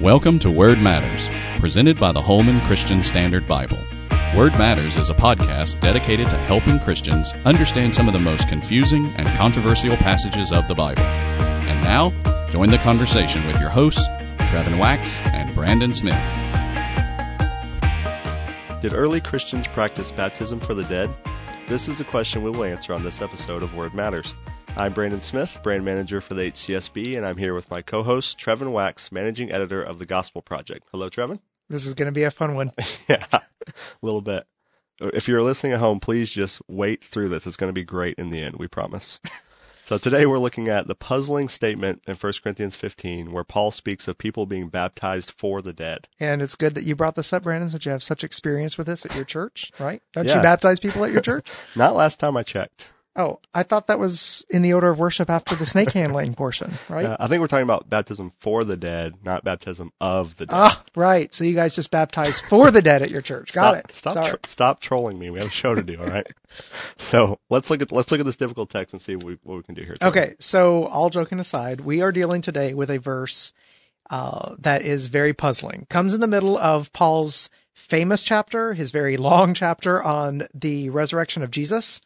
Welcome to Word Matters, presented by the Holman Christian Standard Bible. Word Matters is a podcast dedicated to helping Christians understand some of the most confusing and controversial passages of the Bible. And now, join the conversation with your hosts, Trevin Wax and Brandon Smith. Did early Christians practice baptism for the dead? This is the question we will answer on this episode of Word Matters. I'm Brandon Smith, brand manager for the HCSB, and I'm here with my co-host Trevin Wax, managing editor of the Gospel Project. Hello, Trevin. This is going to be a fun one. yeah, a little bit. If you're listening at home, please just wait through this. It's going to be great in the end, we promise. so today we're looking at the puzzling statement in 1 Corinthians 15 where Paul speaks of people being baptized for the dead. And it's good that you brought this up, Brandon, since you have such experience with this at your church, right? Don't Yeah. you baptize people at your church? Not last time I checked. Oh, I thought that was in the order of worship after the snake handling portion, right? Uh, I think we're talking about baptism for the dead, not baptism of the dead. Ah, right. So you guys just baptize for the dead at your church. Got stop, it. Stop, tro- stop trolling me. We have a show to do. All right. so let's look at let's look at this difficult text and see what we, what we can do here. Okay, so all joking aside, we are dealing today with a verse uh, that is very puzzling. Comes in the middle of Paul's famous chapter, his very long chapter on the resurrection of Jesus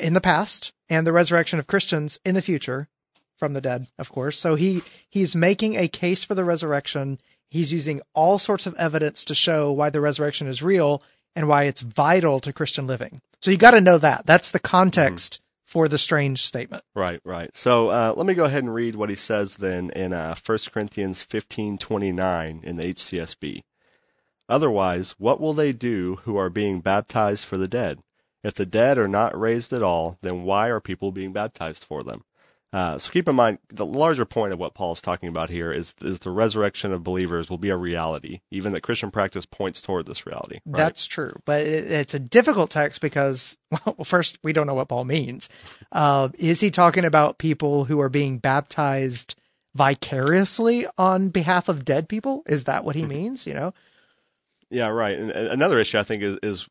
in the past and the resurrection of Christians in the future from the dead, of course. So he he's making a case for the resurrection. He's using all sorts of evidence to show why the resurrection is real and why it's vital to Christian living. So you got to know that. That's the context for the strange statement. Right, right. So uh, let me go ahead and read what he says then in uh, 1 Corinthians fifteen twenty nine in the HCSB. Otherwise, what will they do who are being baptized for the dead? If the dead are not raised at all, then why are people being baptized for them? Uh, so keep in mind the larger point of what Paul is talking about here is is the resurrection of believers will be a reality, even that Christian practice points toward this reality. Right? That's true, but it, it's a difficult text because, well, first we don't know what Paul means. Uh, is he talking about people who are being baptized vicariously on behalf of dead people? Is that what he means? You know, Yeah, right. And, and another issue I think is, is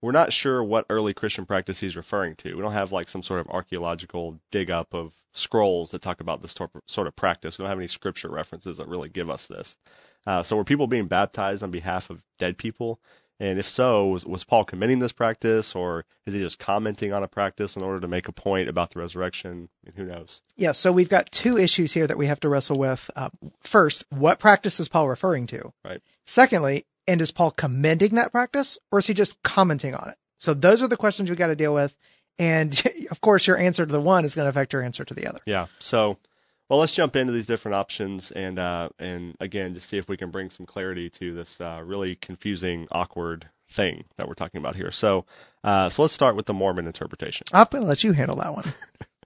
we're not sure what early Christian practice he's referring to. We don't have like some sort of archaeological dig up of scrolls that talk about this sort of practice. We don't have any scripture references that really give us this. Uh, so were people being baptized on behalf of dead people? And if so, was, was Paul committing this practice or is he just commenting on a practice in order to make a point about the resurrection? Who knows? yeah. So we've got two issues here that we have to wrestle with. Uh, first, what practice is Paul referring to? Right. Secondly, and is Paul commending that practice or is he just commenting on it? So those are the questions we got to deal with. And of course, your answer to the one is going to affect your answer to the other. Yeah. So, well, let's jump into these different options and uh, and again, just see if we can bring some clarity to this uh, really confusing, awkward thing that we're talking about here. So, uh, so let's start with the Mormon interpretation. I'm going to let you handle that one.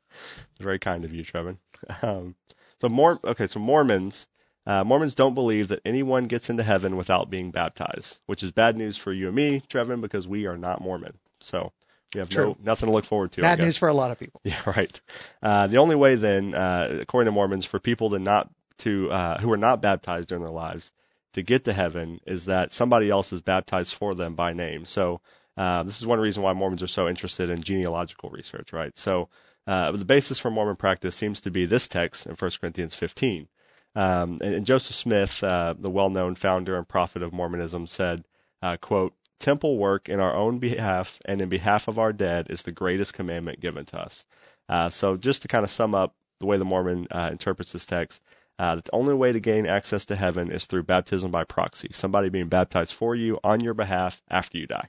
Very kind of you, Trevin. Um, so, more okay. So Mormons. Uh, Mormons don't believe that anyone gets into heaven without being baptized, which is bad news for you and me, Trevin, because we are not Mormon. So we have no nothing to look forward to. Bad news for a lot of people. Yeah, right. Uh, the only way then, uh, according to Mormons, for people to not to uh, who are not baptized during their lives to get to heaven is that somebody else is baptized for them by name. So uh, this is one reason why Mormons are so interested in genealogical research, right? So uh, the basis for Mormon practice seems to be this text in 1 Corinthians 15. Um, and, and Joseph Smith, uh, the well-known founder and prophet of Mormonism, said, uh, "quote Temple work in our own behalf and in behalf of our dead is the greatest commandment given to us." Uh, so, just to kind of sum up the way the Mormon uh, interprets this text, uh, the only way to gain access to heaven is through baptism by proxy, somebody being baptized for you on your behalf after you die.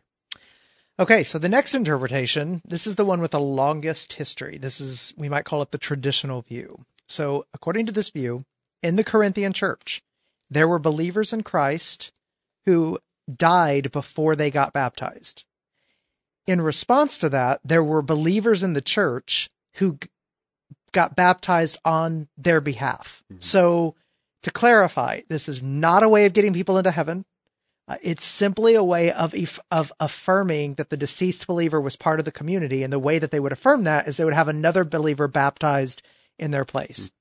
Okay, so the next interpretation, this is the one with the longest history. This is, we might call it the traditional view. So, according to this view, in the Corinthian church, there were believers in Christ who died before they got baptized. In response to that, there were believers in the church who got baptized on their behalf. So, to clarify, this is not a way of getting people into heaven. Uh, it's simply a way of of affirming that the deceased believer was part of the community, and the way that they would affirm that is they would have another believer baptized in their place.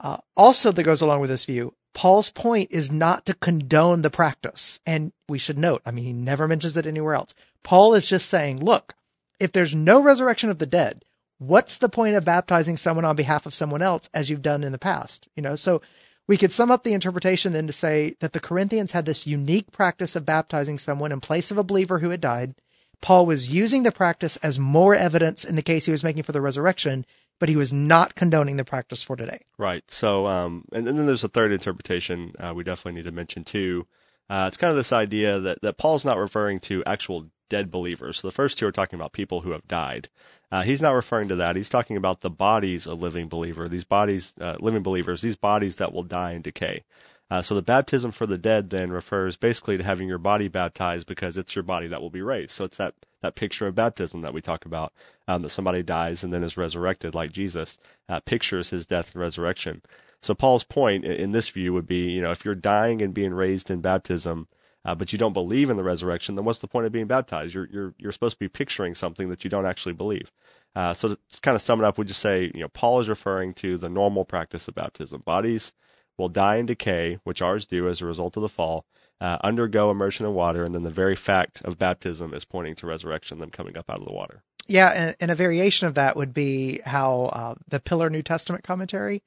Uh, also, that goes along with this view. Paul's point is not to condone the practice, and we should note. I mean, he never mentions it anywhere else. Paul is just saying, look, if there's no resurrection of the dead, what's the point of baptizing someone on behalf of someone else as you've done in the past? You know, so We could sum up the interpretation then to say that the Corinthians had this unique practice of baptizing someone in place of a believer who had died. Paul was using the practice as more evidence in the case he was making for the resurrection, but he was not condoning the practice for today. Right. So, um, and, and then there's a third interpretation uh, we definitely need to mention too. Uh, it's kind of this idea that, that Paul's not referring to actual dead believers. So the first two are talking about people who have died. Uh, he's not referring to that. He's talking about the bodies of living believer, these bodies, uh, living believers, these bodies that will die and decay. Uh, so the baptism for the dead then refers basically to having your body baptized because it's your body that will be raised. So it's that, that picture of baptism that we talk about, um, that somebody dies and then is resurrected like Jesus, uh, pictures his death and resurrection. So Paul's point in this view would be, you know, if you're dying and being raised in baptism, uh, but you don't believe in the resurrection, then what's the point of being baptized? You're you're you're supposed to be picturing something that you don't actually believe. Uh, so to kind of sum it up, we just say, you know, Paul is referring to the normal practice of baptism. Bodies will die and decay, which ours do as a result of the fall, uh, undergo immersion in water, and then the very fact of baptism is pointing to resurrection, them coming up out of the water. Yeah, and, and a variation of that would be how uh, the Pillar New Testament commentary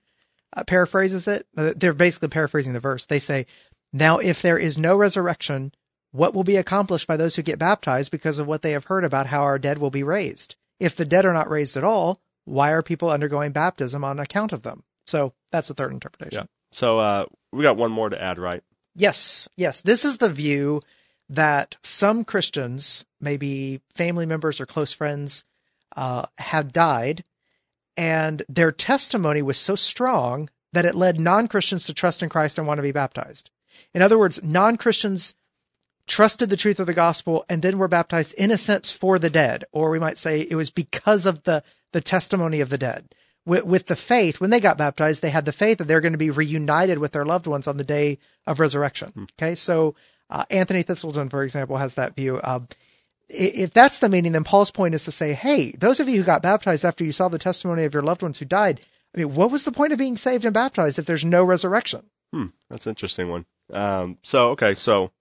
uh, paraphrases it. Uh, they're basically paraphrasing the verse. They say, now, if there is no resurrection, what will be accomplished by those who get baptized because of what they have heard about how our dead will be raised? If the dead are not raised at all, why are people undergoing baptism on account of them? So that's the third interpretation. Yeah. So uh, we got one more to add, right? Yes, yes. This is the view that some Christians, maybe family members or close friends, uh, have died, and their testimony was so strong that it led non Christians to trust in Christ and want to be baptized. In other words, non Christians trusted the truth of the gospel and then were baptized in a sense for the dead, or we might say it was because of the, the testimony of the dead. With, with the faith, when they got baptized, they had the faith that they're going to be reunited with their loved ones on the day of resurrection. Hmm. Okay. So, uh, Anthony Thiselton, for example, has that view. If that's the meaning, then Paul's point is to say, hey, those of you who got baptized after you saw the testimony of your loved ones who died, I mean, what was the point of being saved and baptized if there's no resurrection? Hmm, that's an interesting one. Um, so okay, so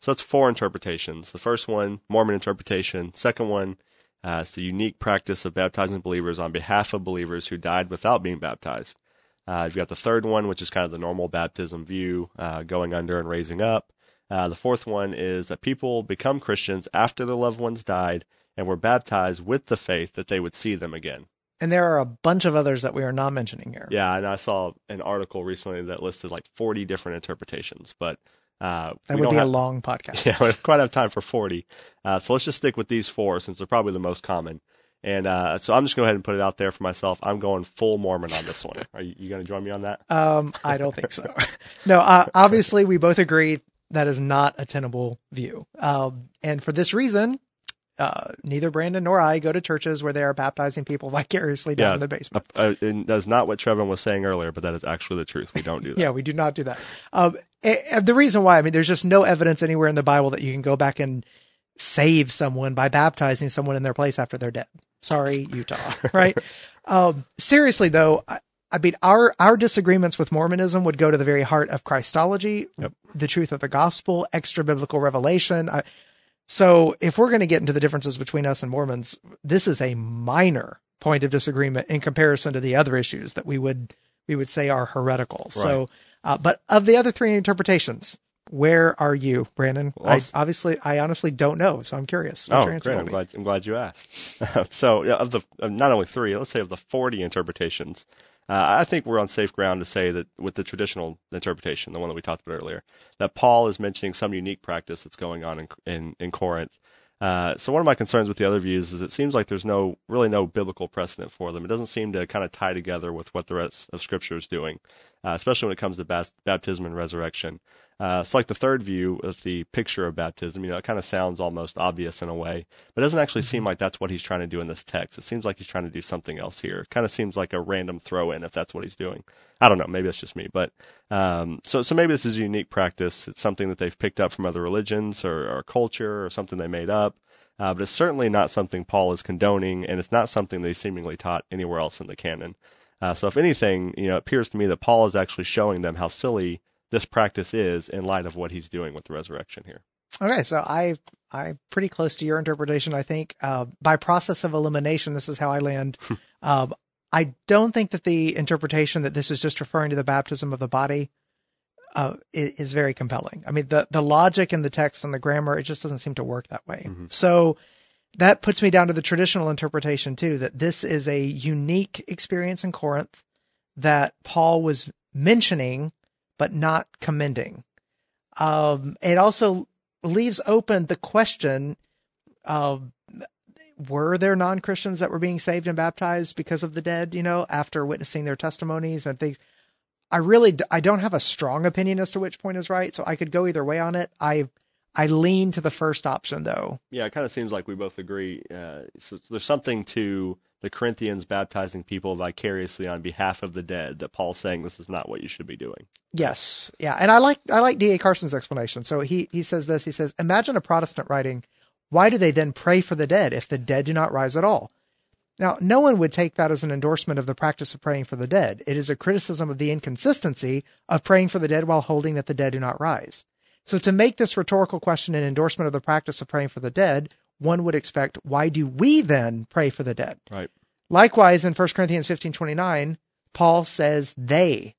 so that's four interpretations. The first one, Mormon interpretation. Second one, uh, it's the unique practice of baptizing believers on behalf of believers who died without being baptized. Uh, you've got the third one, which is kind of the normal baptism view, uh, going under and raising up. Uh, the fourth one is that people become Christians after their loved ones died and were baptized with the faith that they would see them again. And there are a bunch of others that we are not mentioning here. Yeah, and I saw an article recently that listed like 40 different interpretations, but uh, that would be have, a long podcast. Yeah, we don't quite have time for 40. Uh, so let's just stick with these four since they're probably the most common. And uh, so I'm just going to go ahead and put it out there for myself. I'm going full Mormon on this one. Are you, you going to join me on that? Um, I don't think so. no, uh, obviously we both agree that is not a tenable view. Um, and for this reason, uh, neither Brandon nor I go to churches where they are baptizing people vicariously down yeah, in the basement. Uh, and that's not what Trevor was saying earlier, but that is actually the truth. We don't do that. yeah, we do not do that. Um, and the reason why, I mean, there's just no evidence anywhere in the Bible that you can go back and save someone by baptizing someone in their place after they're dead. Sorry, Utah, right? um, seriously though, I, I, mean, our, our disagreements with Mormonism would go to the very heart of Christology, yep. the truth of the gospel, extra biblical revelation. I, so if we're going to get into the differences between us and Mormons, this is a minor point of disagreement in comparison to the other issues that we would we would say are heretical. Right. So, uh, but of the other three interpretations, where are you, Brandon? Well, I obviously, I honestly don't know, so I'm curious. oh, great! I'm glad, I'm glad you asked. so, yeah, of the not only three, let's say of the 40 interpretations, uh, I think we're on safe ground to say that with the traditional interpretation, the one that we talked about earlier, that Paul is mentioning some unique practice that's going on in in, in Corinth. Uh, so one of my concerns with the other views is it seems like there's no really no biblical precedent for them. It doesn't seem to kind of tie together with what the rest of Scripture is doing, uh, especially when it comes to bas- baptism and resurrection. Uh, it's like the third view of the picture of baptism. You know, it kind of sounds almost obvious in a way, but it doesn't actually seem mm-hmm. like that's what he's trying to do in this text. It seems like he's trying to do something else here. It kind of seems like a random throw in if that's what he's doing. I don't know. Maybe that's just me, but um, so so maybe this is a unique practice. It's something that they've picked up from other religions or, or culture or something they made up. Uh, but it's certainly not something Paul is condoning, and it's not something they seemingly taught anywhere else in the canon. Uh, so, if anything, you know, it appears to me that Paul is actually showing them how silly this practice is in light of what he's doing with the resurrection here. Okay, so I I'm pretty close to your interpretation. I think uh, by process of elimination, this is how I land. um, I don't think that the interpretation that this is just referring to the baptism of the body uh, is, is, very compelling. I mean, the, the logic and the text and the grammar, it just doesn't seem to work that way. Mm-hmm. So that puts me down to the traditional interpretation too, that this is a unique experience in Corinth that Paul was mentioning, but not commending. Um, it also leaves open the question of were there non Christians that were being saved and baptized because of the dead, you know, after witnessing their testimonies and things? I really I don't have a strong opinion as to which point is right, so I could go either way on it. I I lean to the first option though. Yeah, it kind of seems like we both agree. Uh, so there's something to the Corinthians baptizing people vicariously on behalf of the dead that Paul's saying this is not what you should be doing. Yes. Yeah. And I like I like D.A. Carson's explanation. So he he says this, he says, Imagine a Protestant writing, why do they then pray for the dead if the dead do not rise at all? Now, no one would take that as an endorsement of the practice of praying for the dead. It is a criticism of the inconsistency of praying for the dead while holding that the dead do not rise. So to make this rhetorical question an endorsement of the practice of praying for the dead, one would expect, why do we then pray for the dead? Right. Likewise, in 1 Corinthians 15 29, Paul says they.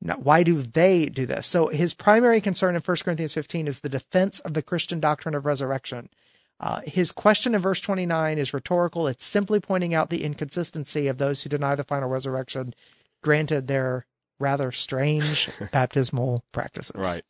Now, why do they do this? So his primary concern in 1 Corinthians 15 is the defense of the Christian doctrine of resurrection. Uh, his question in verse 29 is rhetorical. It's simply pointing out the inconsistency of those who deny the final resurrection, granted their rather strange baptismal practices. Right.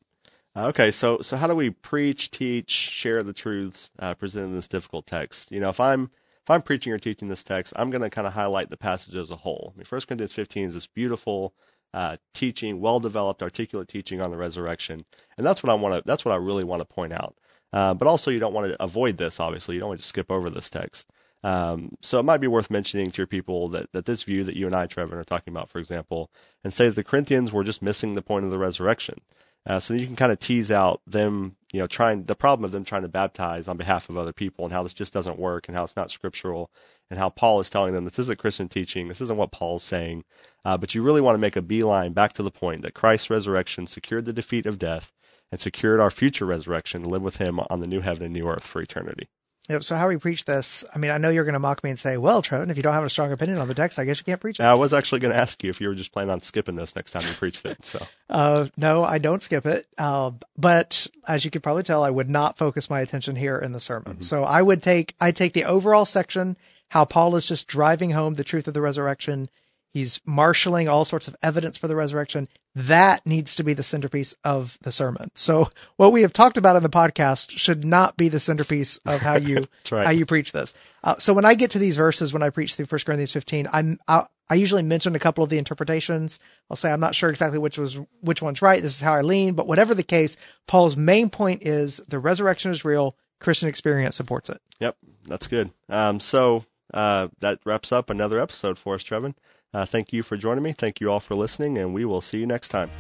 Uh, okay, so so how do we preach, teach, share the truths uh, presented in this difficult text? You know, if I'm if I'm preaching or teaching this text, I'm going to kind of highlight the passage as a whole. I mean, 1 Corinthians 15 is this beautiful uh, teaching, well developed, articulate teaching on the resurrection, and that's what I want to. That's what I really want to point out. Uh, but also, you don't want to avoid this. Obviously, you don't want to skip over this text. Um, so it might be worth mentioning to your people that, that this view that you and I, Trevor, are talking about, for example, and say that the Corinthians were just missing the point of the resurrection. Uh, so you can kind of tease out them, you know, trying the problem of them trying to baptize on behalf of other people and how this just doesn't work and how it's not scriptural and how Paul is telling them this isn't Christian teaching. This isn't what Paul's saying. Uh, but you really want to make a beeline back to the point that Christ's resurrection secured the defeat of death and secured our future resurrection to live with him on the new heaven and new earth for eternity. Yep. So how we preach this? I mean, I know you're going to mock me and say, "Well, Trevin, if you don't have a strong opinion on the text, I guess you can't preach it." I was actually going to ask you if you were just planning on skipping this next time you preached it. So, uh, no, I don't skip it. Uh, but as you could probably tell, I would not focus my attention here in the sermon. Mm-hmm. So I would take I take the overall section, how Paul is just driving home the truth of the resurrection. He's marshaling all sorts of evidence for the resurrection. That needs to be the centerpiece of the sermon. So what we have talked about in the podcast should not be the centerpiece of how you right. how you preach this. Uh, so when I get to these verses, when I preach through 1 Corinthians 15, I'm I, I usually mention a couple of the interpretations. I'll say I'm not sure exactly which was which one's right. This is how I lean, but whatever the case, Paul's main point is the resurrection is real. Christian experience supports it. Yep, that's good. Um, so uh, that wraps up another episode for us, Trevin. Uh, thank you for joining me. Thank you all for listening, and we will see you next time.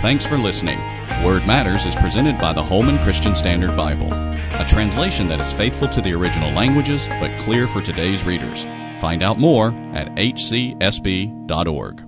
Thanks for listening. Word Matters is presented by the Holman Christian Standard Bible, a translation that is faithful to the original languages but clear for today's readers. Find out more at hcsb.org.